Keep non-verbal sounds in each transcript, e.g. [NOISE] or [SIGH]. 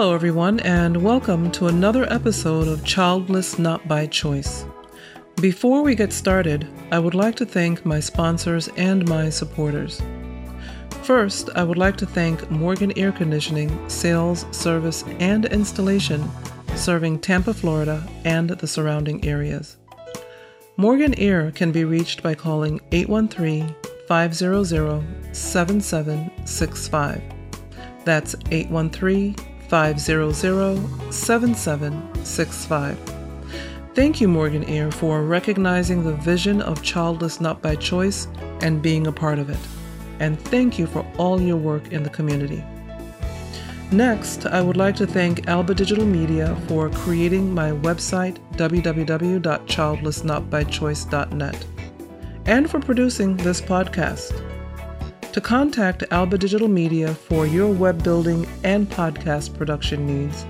Hello, everyone, and welcome to another episode of Childless Not by Choice. Before we get started, I would like to thank my sponsors and my supporters. First, I would like to thank Morgan Air Conditioning, Sales, Service, and Installation, serving Tampa, Florida, and the surrounding areas. Morgan Air can be reached by calling 813 500 7765. That's 813 500 7765. Thank you, Morgan Air, for recognizing the vision of Childless Not by Choice and being a part of it. And thank you for all your work in the community. Next, I would like to thank Alba Digital Media for creating my website, www.childlessnotbychoice.net, and for producing this podcast. To contact Alba Digital Media for your web building and podcast production needs,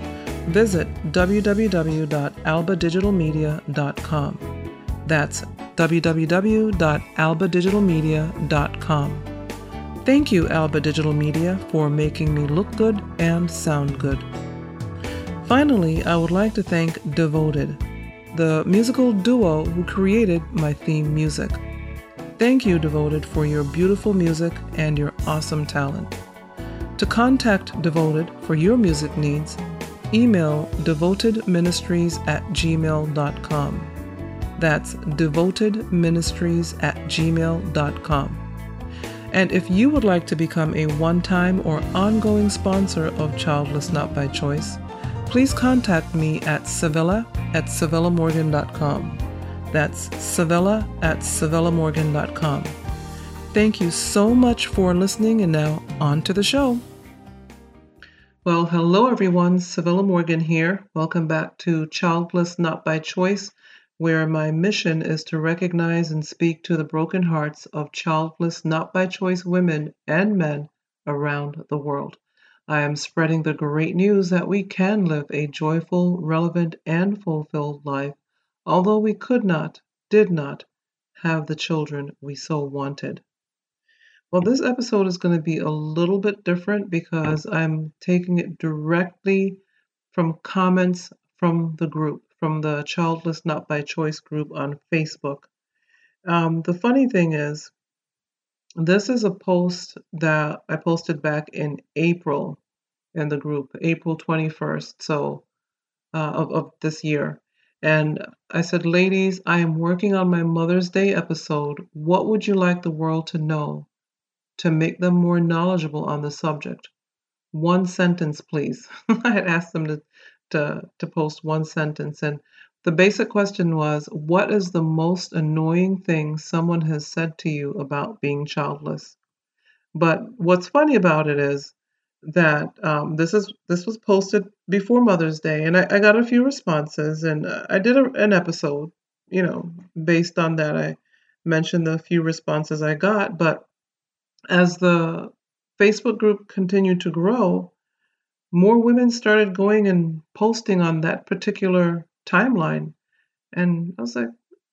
visit www.albadigitalmedia.com. That's www.albadigitalmedia.com. Thank you, Alba Digital Media, for making me look good and sound good. Finally, I would like to thank Devoted, the musical duo who created my theme music. Thank you, Devoted, for your beautiful music and your awesome talent. To contact Devoted for your music needs, email devotedministries at gmail.com. That's devotedministries at gmail.com. And if you would like to become a one time or ongoing sponsor of Childless Not by Choice, please contact me at Civilla at CivillaMorgan.com. That's Civilla at CivillaMorgan.com. Thank you so much for listening, and now on to the show. Well, hello everyone, Civilla Morgan here. Welcome back to Childless Not by Choice where my mission is to recognize and speak to the broken hearts of childless, not by choice women and men around the world. I am spreading the great news that we can live a joyful, relevant, and fulfilled life, although we could not, did not, have the children we so wanted. Well, this episode is going to be a little bit different because I'm taking it directly from comments from the group from the Childless Not by Choice group on Facebook. Um, the funny thing is, this is a post that I posted back in April in the group, April 21st, so uh, of, of this year. And I said, ladies, I am working on my Mother's Day episode. What would you like the world to know to make them more knowledgeable on the subject? One sentence, please. [LAUGHS] I had asked them to to, to post one sentence. And the basic question was What is the most annoying thing someone has said to you about being childless? But what's funny about it is that um, this is this was posted before Mother's Day, and I, I got a few responses, and uh, I did a, an episode, you know, based on that. I mentioned the few responses I got, but as the Facebook group continued to grow, more women started going and posting on that particular timeline. And I was like,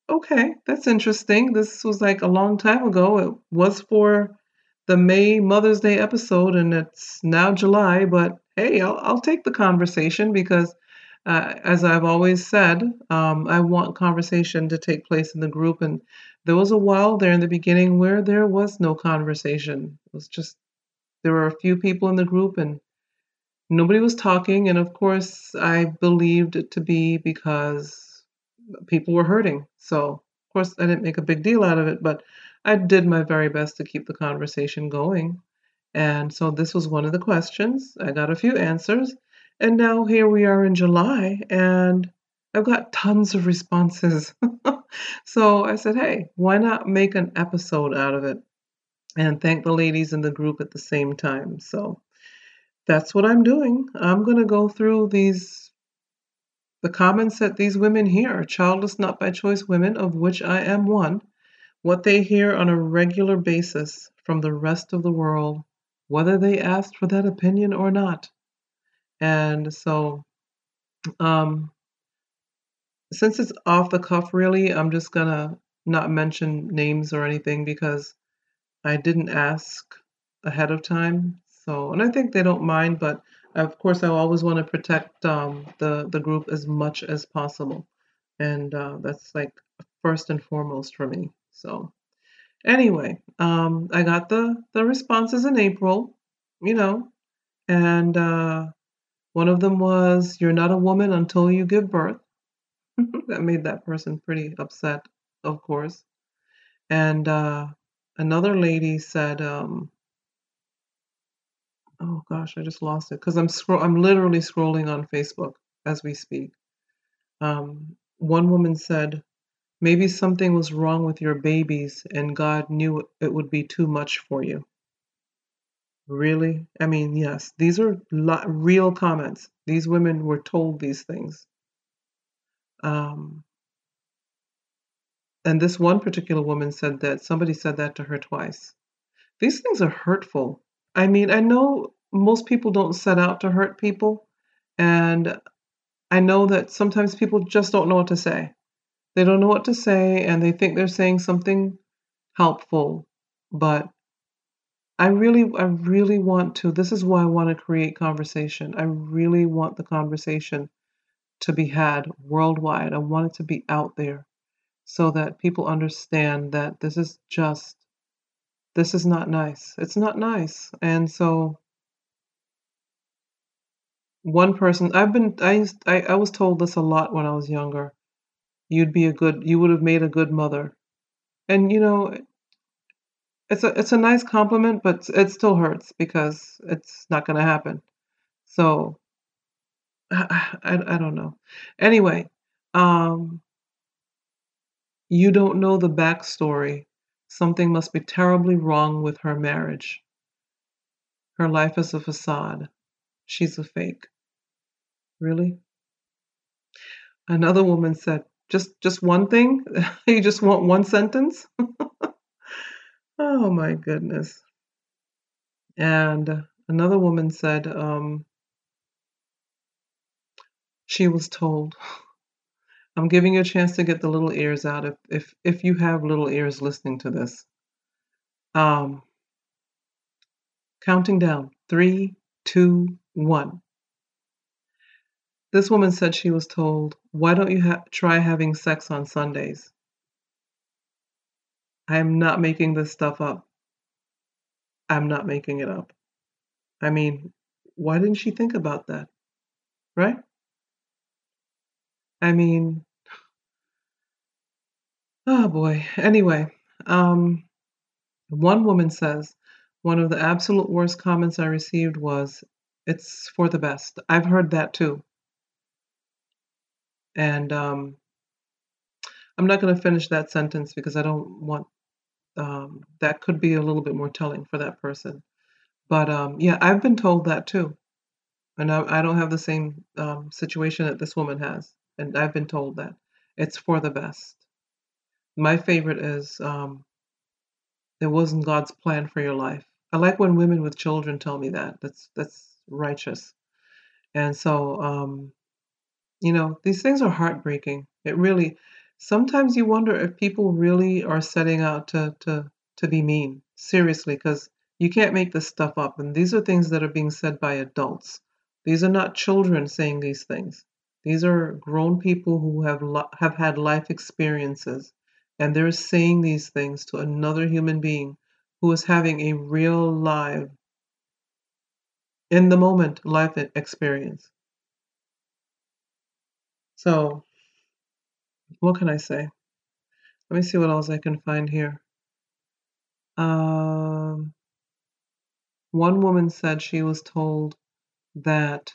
okay, that's interesting. This was like a long time ago. It was for the May Mother's Day episode, and it's now July. But hey, I'll, I'll take the conversation because, uh, as I've always said, um, I want conversation to take place in the group. And there was a while there in the beginning where there was no conversation. It was just, there were a few people in the group, and nobody was talking. And of course, I believed it to be because people were hurting. So, of course, I didn't make a big deal out of it, but I did my very best to keep the conversation going. And so, this was one of the questions. I got a few answers. And now here we are in July, and I've got tons of responses. [LAUGHS] so I said, hey, why not make an episode out of it? And thank the ladies in the group at the same time. So that's what I'm doing. I'm going to go through these the comments that these women hear, childless not by choice women, of which I am one, what they hear on a regular basis from the rest of the world, whether they asked for that opinion or not. And so, um, since it's off the cuff, really, I'm just gonna not mention names or anything because I didn't ask ahead of time. So, and I think they don't mind, but Of course, I always want to protect um, the the group as much as possible, and uh, that's like first and foremost for me. So anyway, um, I got the the responses in April, you know, and uh, one of them was, "You're not a woman until you give birth." [LAUGHS] that made that person pretty upset, of course. And uh, another lady said, um, "Oh gosh, I just lost it because I'm scroll I'm literally scrolling on Facebook as we speak." Um, one woman said, "Maybe something was wrong with your babies, and God knew it would be too much for you." Really? I mean, yes, these are lo- real comments. These women were told these things. Um, and this one particular woman said that somebody said that to her twice. These things are hurtful. I mean, I know most people don't set out to hurt people, and I know that sometimes people just don't know what to say. They don't know what to say, and they think they're saying something helpful, but I really, I really want to. This is why I want to create conversation. I really want the conversation to be had worldwide. I want it to be out there so that people understand that this is just, this is not nice. It's not nice. And so, one person, I've been, I, used, I, I was told this a lot when I was younger. You'd be a good, you would have made a good mother. And you know, it's a, it's a nice compliment, but it still hurts because it's not going to happen. So, I, I, I don't know. Anyway, um, you don't know the backstory. Something must be terribly wrong with her marriage. Her life is a facade. She's a fake. Really? Another woman said, just just one thing? [LAUGHS] you just want one sentence? [LAUGHS] oh my goodness. And another woman said, um, she was told, I'm giving you a chance to get the little ears out if if, if you have little ears listening to this. Um, counting down three, two, one. This woman said she was told, Why don't you ha- try having sex on Sundays? I am not making this stuff up. I'm not making it up. I mean, why didn't she think about that? Right? I mean, [SIGHS] oh boy. Anyway, um, one woman says, one of the absolute worst comments I received was, It's for the best. I've heard that too. And um, I'm not going to finish that sentence because I don't want um, that could be a little bit more telling for that person. But um, yeah, I've been told that too. And I, I don't have the same um, situation that this woman has. And I've been told that it's for the best. My favorite is um, it wasn't God's plan for your life. I like when women with children tell me that. That's that's righteous. And so um, you know, these things are heartbreaking. It really sometimes you wonder if people really are setting out to to to be mean. Seriously, because you can't make this stuff up. And these are things that are being said by adults. These are not children saying these things. These are grown people who have have had life experiences and they're saying these things to another human being who is having a real live in the moment life experience. So, what can I say? Let me see what else I can find here. Um, one woman said she was told that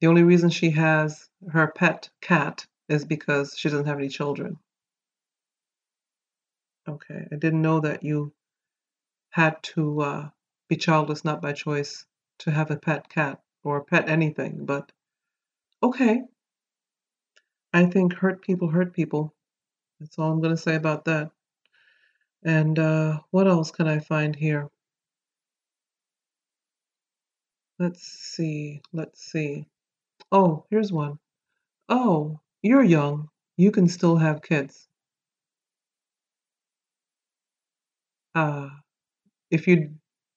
the only reason she has her pet cat is because she doesn't have any children. Okay, I didn't know that you had to uh, be childless, not by choice, to have a pet cat or pet anything, but okay. I think hurt people hurt people. That's all I'm going to say about that. And uh, what else can I find here? Let's see. Let's see. Oh, here's one. Oh, you're young. You can still have kids. Uh, if you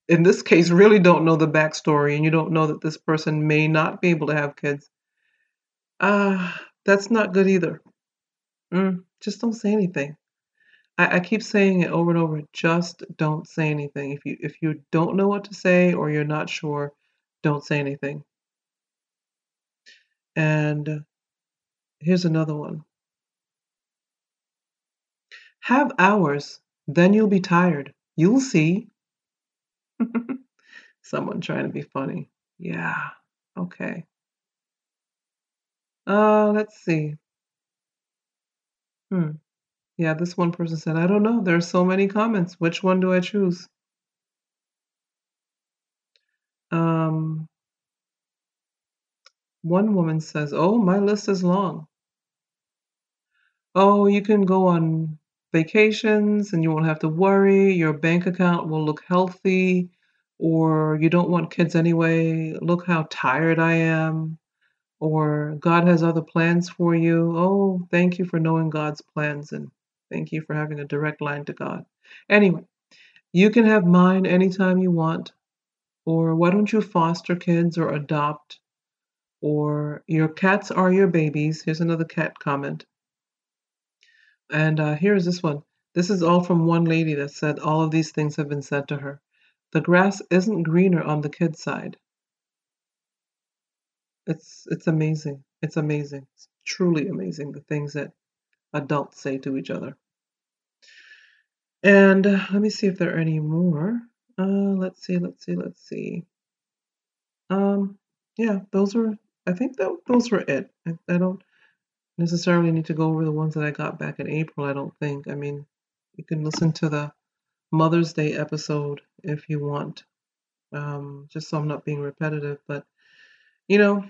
in this case, really don't know the backstory and you don't know that this person may not be able to have kids, uh, that's not good either. Mm, just don't say anything. I, I keep saying it over and over. Just don't say anything. If you if you don't know what to say or you're not sure, don't say anything. And here's another one. Have ours, then you'll be tired. You'll see. [LAUGHS] Someone trying to be funny. Yeah. Okay. Uh, let's see. Hmm. Yeah, this one person said, I don't know. There are so many comments. Which one do I choose? Um, one woman says, Oh, my list is long. Oh, you can go on vacations and you won't have to worry. Your bank account will look healthy. Or you don't want kids anyway. Look how tired I am or God has other plans for you. Oh, thank you for knowing God's plans and thank you for having a direct line to God. Anyway, you can have mine anytime you want. Or why don't you foster kids or adopt? Or your cats are your babies. Here's another cat comment. And uh, here's this one. This is all from one lady that said all of these things have been said to her. The grass isn't greener on the kid's side. It's it's amazing. It's amazing. It's truly amazing the things that adults say to each other. And uh, let me see if there are any more. Uh, let's see, let's see, let's see. Um, yeah, those were. I think that those were it. I, I don't necessarily need to go over the ones that I got back in April. I don't think. I mean, you can listen to the Mother's Day episode if you want. Um, just so I'm not being repetitive, but you know,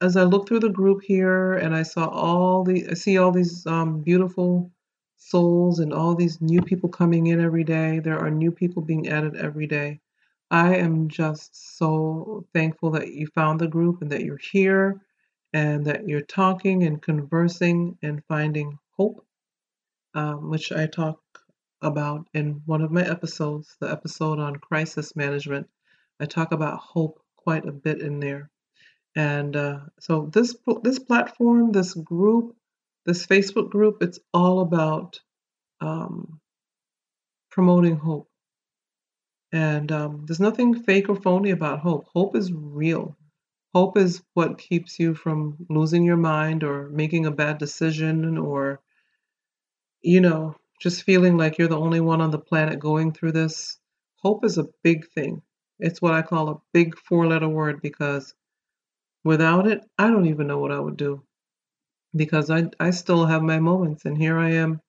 as I look through the group here and I saw all the, I see all these um, beautiful souls and all these new people coming in every day. There are new people being added every day. I am just so thankful that you found the group and that you're here and that you're talking and conversing and finding hope, um, which I talk about in one of my episodes, the episode on crisis management. I talk about hope quite a bit in there. And uh, so this this platform, this group, this Facebook group, it's all about um, promoting hope. And um, there's nothing fake or phony about hope. Hope is real. Hope is what keeps you from losing your mind or making a bad decision or, you know, just feeling like you're the only one on the planet going through this. Hope is a big thing. It's what I call a big four letter word because Without it, I don't even know what I would do because I, I still have my moments. And here I am,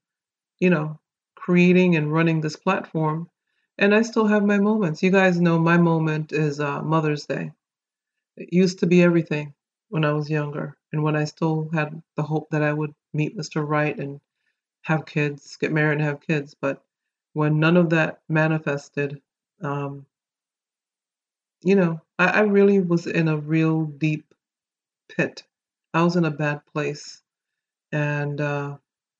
you know, creating and running this platform. And I still have my moments. You guys know my moment is uh, Mother's Day. It used to be everything when I was younger and when I still had the hope that I would meet Mr. Right and have kids, get married and have kids. But when none of that manifested, um, you know, I, I really was in a real deep pit. I was in a bad place and uh,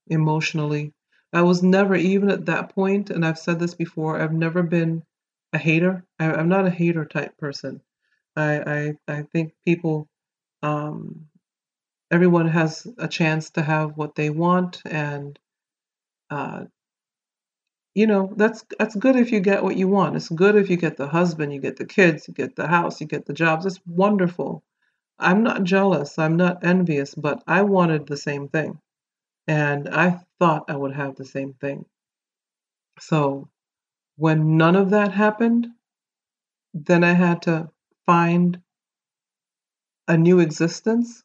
emotionally. I was never, even at that point, and I've said this before, I've never been a hater. I, am not a hater type person. I, I, I think people, um, everyone has a chance to have what they want and uh, you know that's that's good if you get what you want. It's good if you get the husband you get the kids you get the house you get the jobs. It's wonderful. I'm not jealous. I'm not envious but i wanted the same thing. And i thought i would have the same thing. So when none of that happened then i had to find a new existence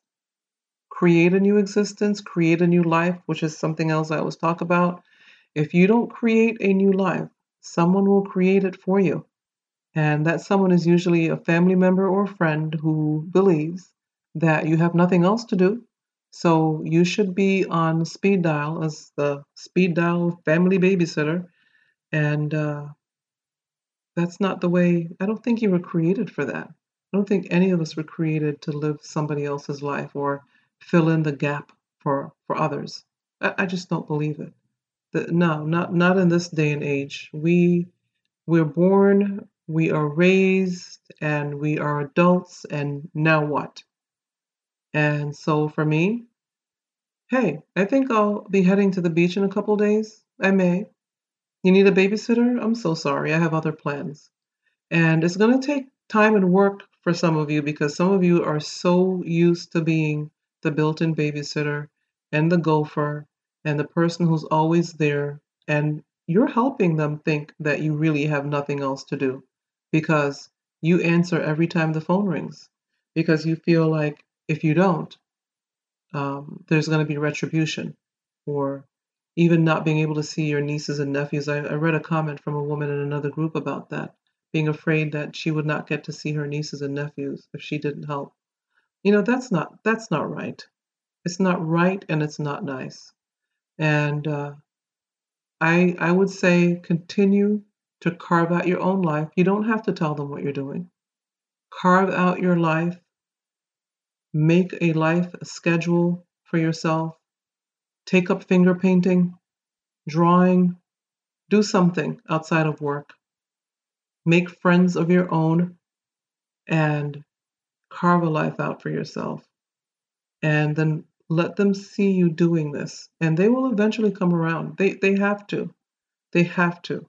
create a new existence create a new life which is something else i always talk about if you don't create a new life, someone will create it for you. And that someone is usually a family member or friend who believes that you have nothing else to do. So you should be on speed dial as the speed dial family babysitter. And uh, that's not the way, I don't think you were created for that. I don't think any of us were created to live somebody else's life or fill in the gap for, for others. I, I just don't believe it. The, no, not not in this day and age. We we're born we are raised and we are adults, and now what? And so for me, hey, I think I'll be heading to the beach in a couple days. I may. You need a babysitter? I'm so sorry. I have other plans. And it's going to take time and work for some of you because some of you are so used to being the built in babysitter and the gopher and the person who's always there. And you're helping them think that you really have nothing else to do because you answer every time the phone rings because you feel like if you don't, um, there's going to be retribution or even not being able to see your nieces and nephews. I, I read a comment from a woman in another group about that, being afraid that she would not get to see her nieces and nephews if she didn't help. You know, that's not that's not right. It's not right and it's not nice. And uh, I I would say continue to carve out your own life. You don't have to tell them what you're doing. Carve out your life. Make a life schedule for yourself. Take up finger painting, drawing, do something outside of work. Make friends of your own and carve a life out for yourself. And then let them see you doing this. And they will eventually come around. They, they have to. They have to.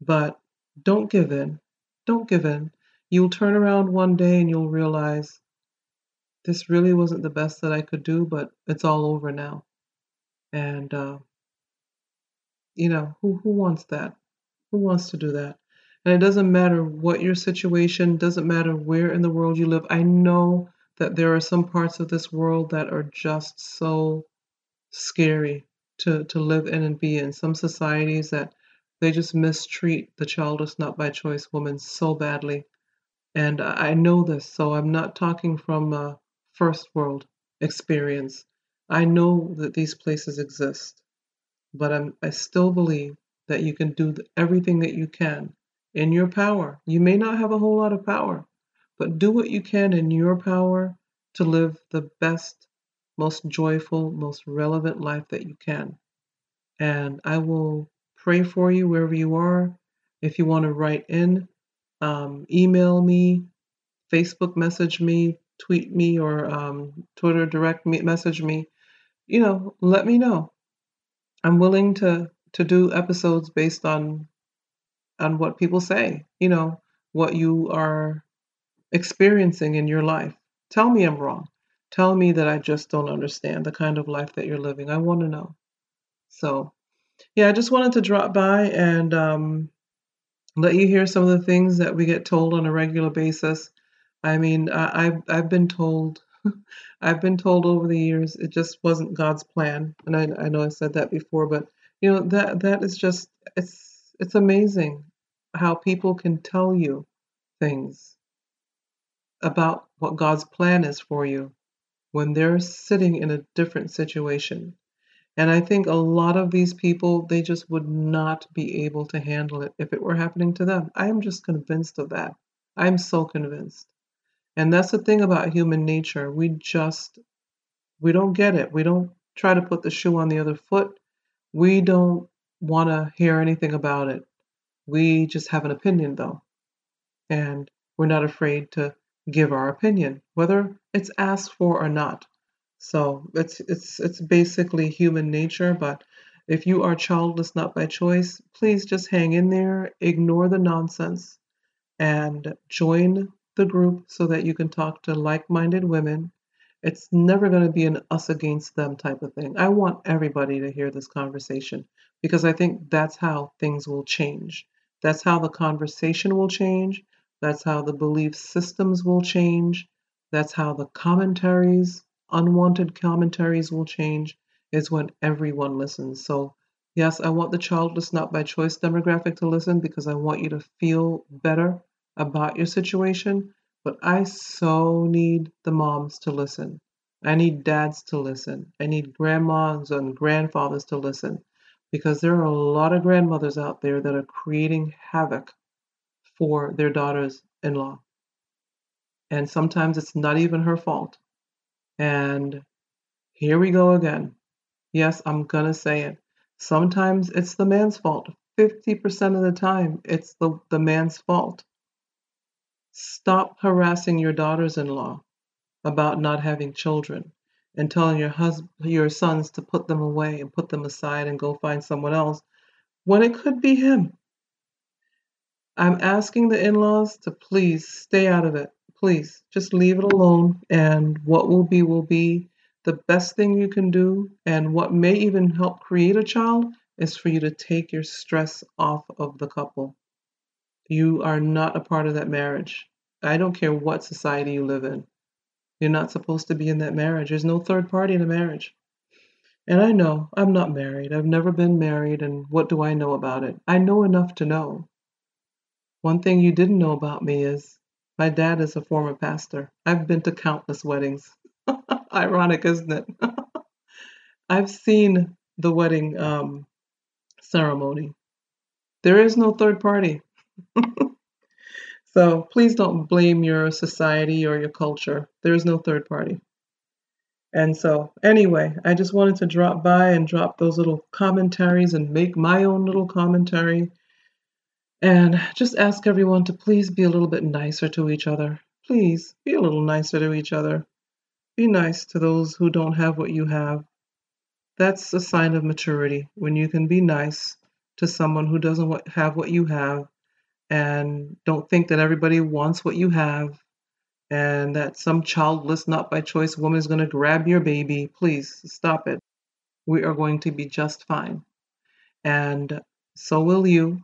But don't give in. Don't give in. You'll turn around one day and you'll realize this really wasn't the best that I could do, but it's all over now. And, uh, you know, who, who wants that? Who wants to do that? And it doesn't matter what your situation, doesn't matter where in the world you live. I know that there are some parts of this world that are just so scary to, to live in and be in. Some societies that they just mistreat the childless, not by choice woman so badly. And I know this, so I'm not talking from a first world experience. I know that these places exist, but I'm, I still believe that you can do everything that you can in your power. You may not have a whole lot of power, but do what you can in your power to live the best, most joyful, most relevant life that you can. And I will pray for you wherever you are. If you want to write in, um, email me, Facebook message me, tweet me, or um, Twitter direct me, message me. You know, let me know. I'm willing to to do episodes based on on what people say. You know, what you are experiencing in your life. Tell me I'm wrong. Tell me that I just don't understand the kind of life that you're living. I want to know. So yeah, I just wanted to drop by and um, let you hear some of the things that we get told on a regular basis. I mean, I, I've I've been told, [LAUGHS] I've been told over the years it just wasn't God's plan, and I I know I said that before, but you know that that is just it's it's amazing how people can tell you things about what God's plan is for you when they're sitting in a different situation. And I think a lot of these people, they just would not be able to handle it if it were happening to them. I am just convinced of that. I'm so convinced. And that's the thing about human nature. We just, we don't get it. We don't try to put the shoe on the other foot. We don't want to hear anything about it. We just have an opinion, though. And we're not afraid to give our opinion, whether it's asked for or not. So it's it's it's basically human nature, but if you are childless not by choice, please just hang in there, ignore the nonsense, and join the group so that you can talk to like-minded women. It's never going to be an us against them type of thing. I want everybody to hear this conversation because I think that's how things will change. That's how the conversation will change. That's how the belief systems will change. That's how the commentaries unwanted commentaries will change is when everyone listens. So, yes, I want the childless not by choice demographic to listen because I want you to feel better about your situation. But I so need the moms to listen. I need dads to listen. I need grandmas and grandfathers to listen because there are a lot of grandmothers out there that are creating havoc for their daughters in law. And sometimes it's not even her fault. And here we go again. Yes, I'm going to say it. Sometimes it's the man's fault. 50% of the time, it's the, the man's fault. Stop harassing your daughters in law about not having children and telling your husband, your sons to put them away and put them aside and go find someone else when it could be him. I'm asking the in laws to please stay out of it. Please just leave it alone, and what will be will be. The best thing you can do, and what may even help create a child, is for you to take your stress off of the couple. You are not a part of that marriage. I don't care what society you live in. You're not supposed to be in that marriage. There's no third party in a marriage. And I know I'm not married. I've never been married, and what do I know about it? I know enough to know. One thing you didn't know about me is my dad is a former pastor. I've been to countless weddings. [LAUGHS] Ironic, isn't it? [LAUGHS] I've seen the wedding um, ceremony. There is no third party. [LAUGHS] so please don't blame your society or your culture. There is no third party. And so, anyway, I just wanted to drop by and drop those little commentaries and make my own little commentary and just ask everyone to please be a little bit nicer to each other. Please be a little nicer to each other. Be nice to those who don't have what you have. That's a sign of maturity when you can be nice to someone who doesn't have what you have and don't think that everybody wants what you have and that some childless, not by choice woman is going to grab your baby. Please stop it. We are going to be just fine. And so will you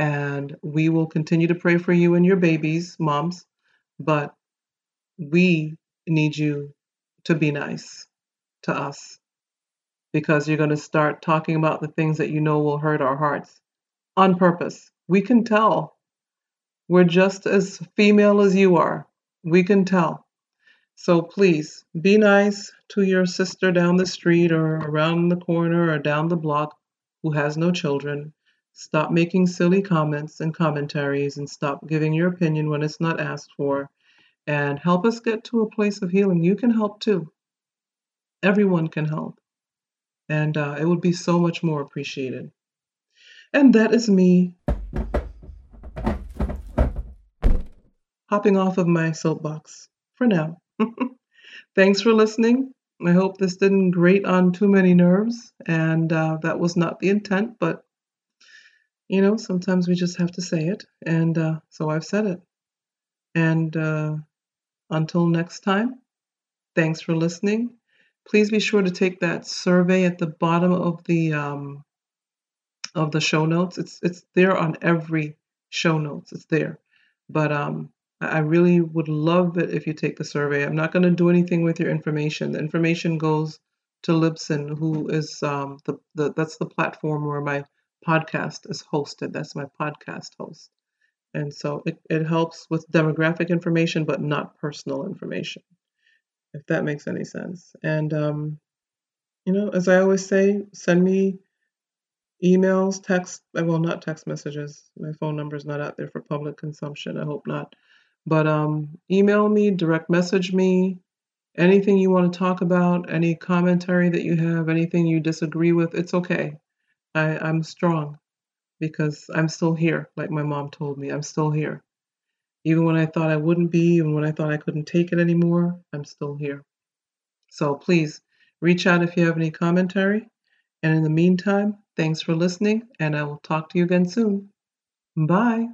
and we will continue to pray for you and your babies, moms, but we need you to be nice to us because you're going to start talking about the things that you know will hurt our hearts on purpose. We can tell. We're just as female as you are. We can tell. So please be nice to your sister down the street or around the corner or down the block who has no children Stop making silly comments and commentaries and stop giving your opinion when it's not asked for. And help us get to a place of healing. You can help too. Everyone can help. And uh, it would be so much more appreciated. And that is me hopping off of my soapbox for now. [LAUGHS] Thanks for listening. I hope this didn't grate on too many nerves, and uh, that was not the intent, but you know, sometimes we just have to say it. And uh, so I've said it. And uh, until next time, thanks for listening. Please be sure to take that survey at the bottom of the um, of the show notes. It's it's there on every show notes. It's there. But um, I really would love it if you take the survey. I'm not going to do anything with your information. The information goes to Libsyn, who is um, the, the that's the platform where my podcast is hosted. That's my podcast host. And so it, it helps with demographic information, but not personal information, if that makes any sense. And, um, you know, as I always say, send me emails, text, uh, well, not text messages. My phone number is not out there for public consumption. I hope not. But um, email me, direct message me, anything you want to talk about, any commentary that you have, anything you disagree with, it's okay. I, I'm strong because I'm still here, like my mom told me. I'm still here. Even when I thought I wouldn't be, even when I thought I couldn't take it anymore, I'm still here. So please reach out if you have any commentary. And in the meantime, thanks for listening, and I will talk to you again soon. Bye.